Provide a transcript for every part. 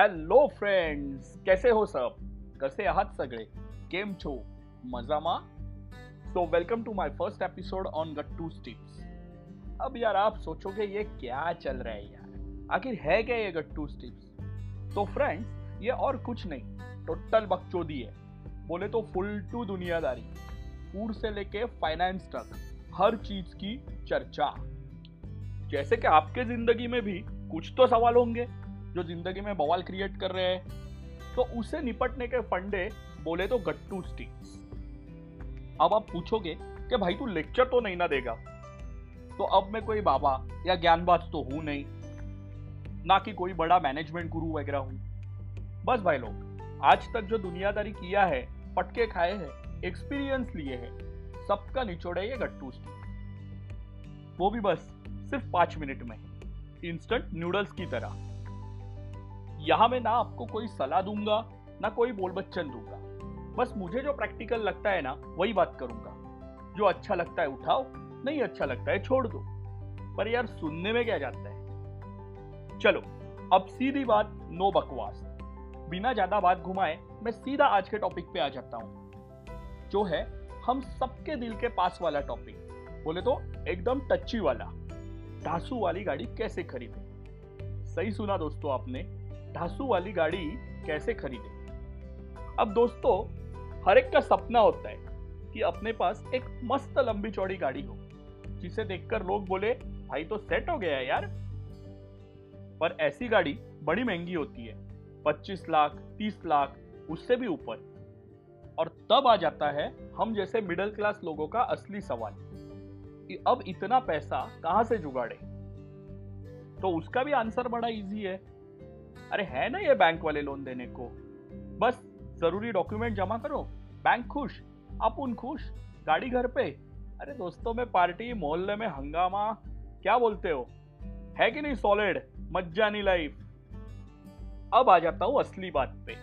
Hello friends कैसे हो सब? कसे आहात सगळे केम छो मजामा सो welcome to my first episode on Gattu tips अब यार, आप सोचोगे ये क्या चल रहा है यार? आखिर है क्या ये गट्टू स्टिप्स तो फ्रेंड्स ये और कुछ नहीं। टोटल बकचोदी है। बोले तो फुल टू दुनियादारी। फ़ूड से लेके फाइनेंस तक, हर चीज़ की चर्चा। जैसे कि आपके ज़िंदगी में भी कुछ तो सवाल होंगे। जो ज़िंदगी में बवाल क्रिएट कर रहे हैं तो उसे निपटने के फंडे बोले तो गट्टू स्टिक्स अब आप पूछोगे कि भाई तू लेक्चर तो नहीं ना देगा। तो अब मैं कोई बाबा या ज्ञानबाज तो हूँ नहीं। ना कि कोई बड़ा मैनेजमेंट गुरु वगैरह हूँ। बस भाई लोग, आज तक जो दुनियादारी किया है, पटके खाए हैं एक्सपीरियंस लिए हैं, सबका निचोड़े ये गट्टू स्टिक वो भी बस सिर्फ़ पाँच मिनट में। इंस्टेंट नूडल्स की तरह। यहाँ मैं ना आपको कोई सलाह दूँगा, ना कोई बोल बच्चन दूँगा। बस मुझे जो प्रैक्टिकल लगता है ना, वही बात करूँगा। जो अच्छा लगता है उठाओ, नहीं अच्छा लगता है छोड़ दो। पर यार सुनने में क्या जाता है? चलो, अब सीधी बात, नो बकवास। बिना ज़्यादा बात घुमाए, मैं सीधा आज के टॉपिक पे आ जाता हूँ। जो है, हम सबके दिल के पास वाला टॉपिक बोले तो एकदम टच्ची वाला। ढासू वाली गाड़ी कैसे खरीदे? सही सुना दोस्तों आपने। ढासू वाली गाड़ी कैसे खरीदे? अब दोस्तों, हर एक का सपना होता है कि अपने पास एक मस्त लंबी चौड़ी गाड़ी हो, जिसे देखकर लोग बोले, भाई तो सेट हो गया यार। पर ऐसी गाड़ी बड़ी महँगी होती है 25 लाख 30 लाख, उससे भी ऊपर। और तब आ जाता है हम जैसे मिडिल क्लास लोगों का असली सवाल कि अब इतना पैसा कहाँ से जुगाड़े? तो उसका भी आंसर बड़ा इजी है। अरे है ना ये बैंक वाले लोन देने को। बस ज़रूरी डॉक्यूमेंट जमा करो बैंक खुश, अपुन खुश, गाड़ी घर पे। अरे दोस्तों, में पार्टी मोहल्ले में हंगामा, क्या बोलते हो? है कि नहीं सॉलिड मज्जानी लाइफ अब आ जाता हूँ असली बात पे।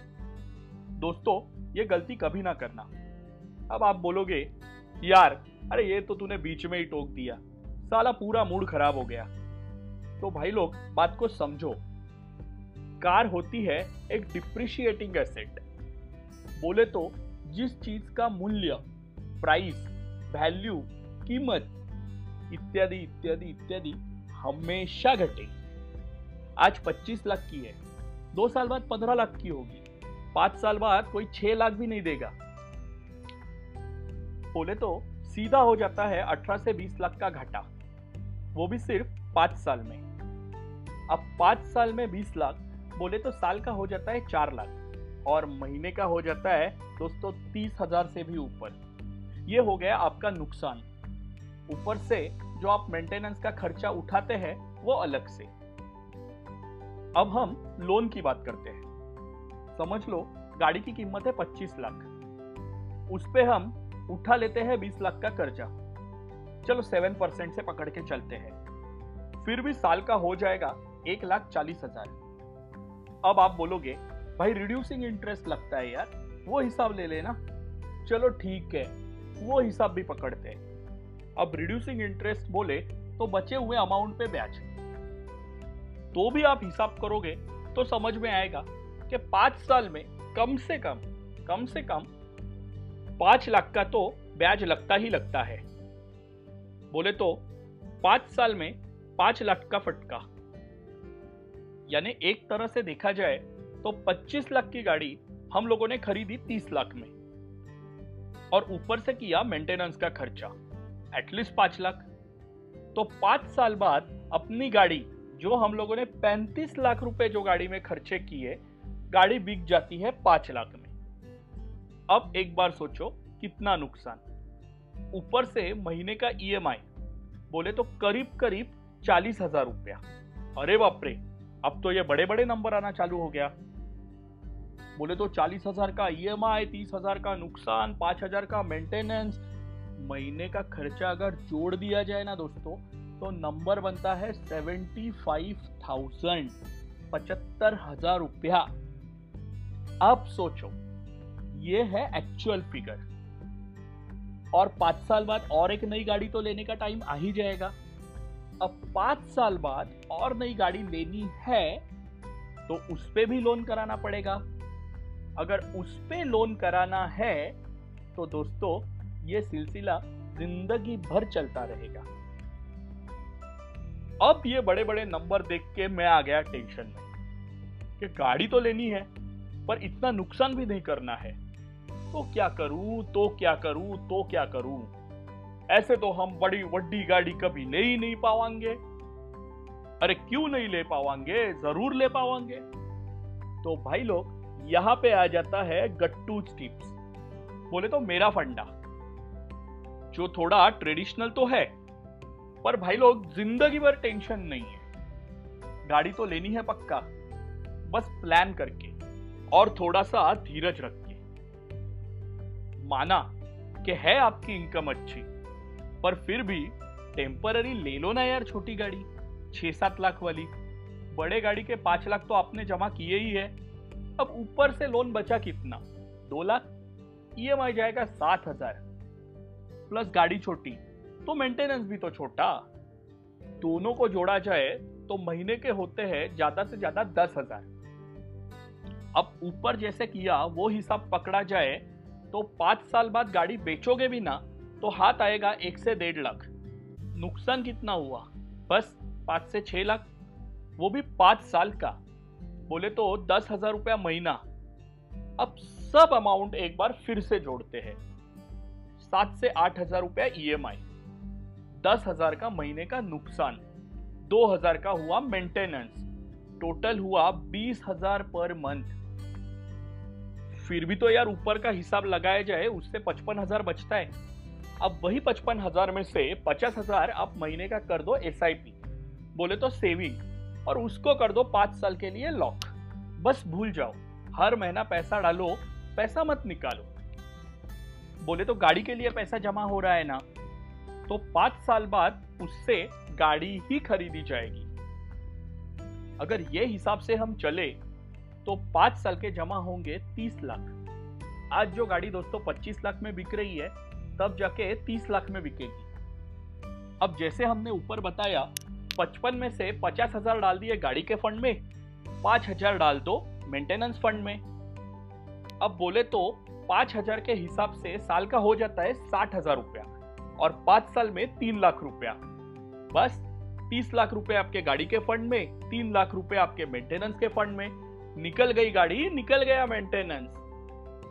दोस्तों, ये गलती कभी ना करना। अब आप बोलोगे, यार, अरे ये तो तूने बीच में ही टोक दिया। साला पूरा मूड खराब हो गया। तो भाई लोग, बात को समझो। कार होती है एक डिप्रिशिएटिंग एसेट बोले तो जिस चीज़ का मूल्य प्राइस वैल्यू कीमत, इत्यादि इत्यादि इत्यादि हमेशा घटे। आज 25 लाख की है। दो साल बाद 15 लाख की होगी। पाँच साल बाद कोई छह लाख भी नहीं देगा। बोले तो सीधा हो जाता है 18 से 20 लाख का घाटा। वो भी सिर्फ़ पाँच साल में। अब पाँच साल में 20 लाख बोले तो साल का हो जाता है चार लाख और महीने का हो जाता है दोस्तों तीस हज़ार से भी ऊपर। ये हो गया आपका नुकसान। ऊपर से जो आप मेंटेनेंस का खर्चा उठाते हैं, वो अलग से। अब हम लोन की बात करते हैं। समझ लो, गाड़ी की कीमत है 25 लाख। उस पर हम उठा लेते हैं 20 लाख का कर्जा। चलो सेवन परसेंट से पकड़ के चलते हैं। फिर भी साल का हो जाएगा एक लाख चालीस हज़ार। अब आप बोलोगे, भाई रिड्यूसिंग इंटरेस्ट लगता है यार, वो हिसाब ले लेना। चलो ठीक है, वो हिसाब भी पकड़ते हैं। अब रिड्यूसिंग इंटरेस्ट बोले तो बचे हुए अमाउंट पे ब्याज। तो भी आप हिसाब करोगे तो समझ में आएगा कि पाँच साल में कम से कम कम से कम पाँच लाख का तो ब्याज लगता ही लगता है। बोले तो पाँच साल में पाँच लाख का फटका। यानी एक तरह से देखा जाए तो 25 लाख की गाड़ी हम लोगों ने खरीदी 30 लाख में। और ऊपर से किया मेंटेनेंस का खर्चा एटलीस्ट पाँच लाख। तो पाँच साल बाद अपनी गाड़ी, जो हम लोगों ने 35 लाख रुपए जो गाड़ी में खर्चे किए, गाड़ी बिक जाती है पाँच लाख में। अब एक बार सोचो कितना नुकसान। ऊपर से महीने का ईएमआई बोले तो करीब करीब चालीस हज़ार रुपया। अरे बापरे अब तो ये बड़े बड़े नंबर आना चालू हो गया। बोले तो चालीस हज़ार का ई एम आई तीस हज़ार का नुकसान, पाँच हज़ार का मेंटेनेंस महीने का खर्चा अगर जोड़ दिया जाए ना दोस्तों तो नंबर बनता है सेवेंटी फाइव थाउज़ेंड, पचहत्तर हज़ार रुपया। अब सोचो, ये है एक्चुअल फिगर और पाँच साल बाद और एक नई गाड़ी तो लेने का टाइम आ ही जाएगा। अब पाँच साल बाद और नई गाड़ी लेनी है तो उस पर भी लोन कराना पड़ेगा। अगर उस पर लोन कराना है तो दोस्तों, ये सिलसिला ज़िंदगी भर चलता रहेगा। अब ये बड़े बड़े नंबर देख के मैं आ गया टेंशन में कि गाड़ी तो लेनी है, पर इतना नुकसान भी नहीं करना है। तो क्या करूँ तो क्या करूँ तो क्या करूँ? ऐसे तो हम बड़ी वड्डी गाड़ी कभी ले ही नहीं पावांगे। अरे क्यों नहीं ले पावांगे? ज़रूर ले पावांगे। तो भाई लोग, यहाँ पे आ जाता है गट्टू टिप्स। बोले तो मेरा फंडा, जो थोड़ा ट्रेडिशनल तो है, पर भाई लोग, ज़िंदगी भर टेंशन नहीं है। गाड़ी तो लेनी है पक्का, बस प्लान करके, और थोड़ा सा धीरज रख के। माना कि है आपकी इनकम अच्छी। पर फिर भी टेम्पररी ले लो ना यार छोटी गाड़ी। छह सात लाख वाली। बड़े गाड़ी के पाँच लाख तो आपने जमा किए ही है। अब ऊपर से लोन बचा कितना? दो लाख? ई एम आई जाएगा सात हज़ार। प्लस गाड़ी छोटी तो मेंटेनेंस भी तो छोटा। दोनों को जोड़ा जाए तो महीने के होते हैं ज़्यादा से ज़्यादा दस हज़ार। अब ऊपर जैसे किया, वो हिसाब पकड़ा जाए तो पाँच साल बाद गाड़ी बेचोगे भी ना तो हाथ आएगा एक से डेढ़ लाख। नुकसान कितना हुआ? बस पाँच से छह लाख। वो भी पाँच साल का। बोले तो दस हज़ार रुपया महीना। अब सब अमाउंट एक बार फिर से जोड़ते हैं। सात से आठ हज़ार रुपया ईएमआई दस हज़ार का महीने का नुकसान। दो हज़ार का हुआ मेंटेनेंस टोटल हुआ बीस हज़ार पर मंथ फिर भी तो यार ऊपर का हिसाब लगाया जाए, उससे पचपन हज़ार बचता है। अब वही पचपन हज़ार में से पचास हज़ार आप महीने का कर दो एसआईपी बोले तो सेविंग और उसको कर दो पाँच साल के लिए लॉक बस भूल जाओ, हर महीना पैसा डालो, पैसा मत निकालो। बोले तो गाड़ी के लिए पैसा जमा हो रहा है ना? तो पाँच साल बाद उससे गाड़ी ही खरीदी जाएगी। अगर ये हिसाब से हम चले तो पाँच साल के जमा होंगे तीस लाख। आज जो गाड़ी दोस्तों पच्चीस लाख में बिक रही है तब जाके तीस लाख में बिकेगी। अब जैसे हमने ऊपर बताया, पचपन में से पचास हज़ार डाल दिए गाड़ी के फंड में, पाँच हज़ार डाल दो मेंटेनेंस फंड में। अब बोले तो पाँच हज़ार के हिसाब से साल का हो जाता है साठ हज़ार रुपया और पाँच साल में तीन लाख रुपया। बस, तीस लाख रुपए आपके गाड़ी के फंड में, तीन लाख रुपए आपके मेंटेनेंस के फंड में। निकल गई गाड़ी, निकल गया मेंटेनेंस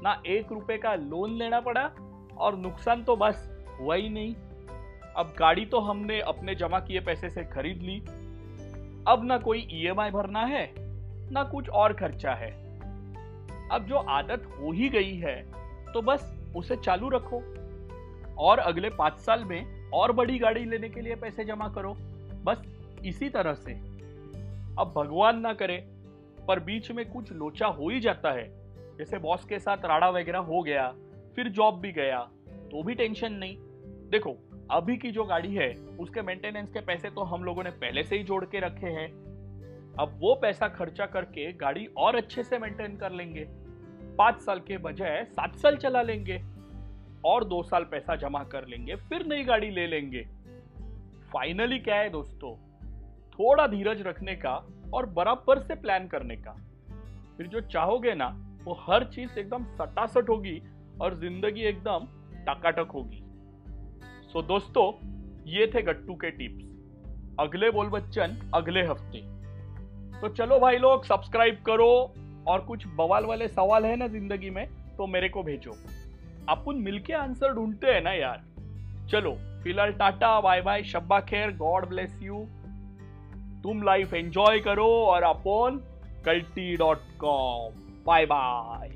ना एक रुपए का लोन लेना पड़ा और नुकसान तो बस हुआ ही नहीं। अब गाड़ी तो हमने अपने जमा किए पैसे से खरीद ली। अब ना कोई ईएमआई भरना है, ना कुछ और खर्चा है। अब जो आदत हो ही गई है तो बस उसे चालू रखो। और अगले पाँच साल में और बड़ी गाड़ी लेने के लिए पैसे जमा करो। बस इसी तरह से। अब भगवान ना करे, पर बीच में कुछ लोचा हो ही जाता है। जैसे बॉस के साथ राड़ा वगैरह हो गया। फिर जॉब भी गया तो भी टेंशन नहीं। देखो, अभी की जो गाड़ी है, उसके मेंटेनेंस के पैसे तो हम लोगों ने पहले से ही जोड़ के रखे हैं। अब वो पैसा खर्चा करके गाड़ी और अच्छे से मेंटेन कर लेंगे। पाँच साल के बजाय सात साल चला लेंगे और दो साल पैसा जमा कर लेंगे, फिर नई गाड़ी ले लेंगे। फाइनली क्या है दोस्तों? थोड़ा धीरज रखने का और बराबर से प्लान करने का। फिर जो चाहोगे ना, वो हर चीज़ एकदम सटासट होगी। और ज़िंदगी एकदम टकाटक होगी। सो दोस्तों, ये थे गट्टू के टिप्स। अगले बोल बच्चन, अगले हफ़्ते। तो चलो भाई लोग सब्सक्राइब करो और कुछ बवाल वाले सवाल है ना ज़िंदगी में तो मेरे को भेजो। अपन मिलके आंसर ढूंढते हैं ना यार। चलो, फ़िलहाल टाटा बाय बाय शब्बा खेर गॉड ब्लेस यू तुम लाइफ एंजॉय करो और अपन कल्टी डॉट कॉम बाय बाय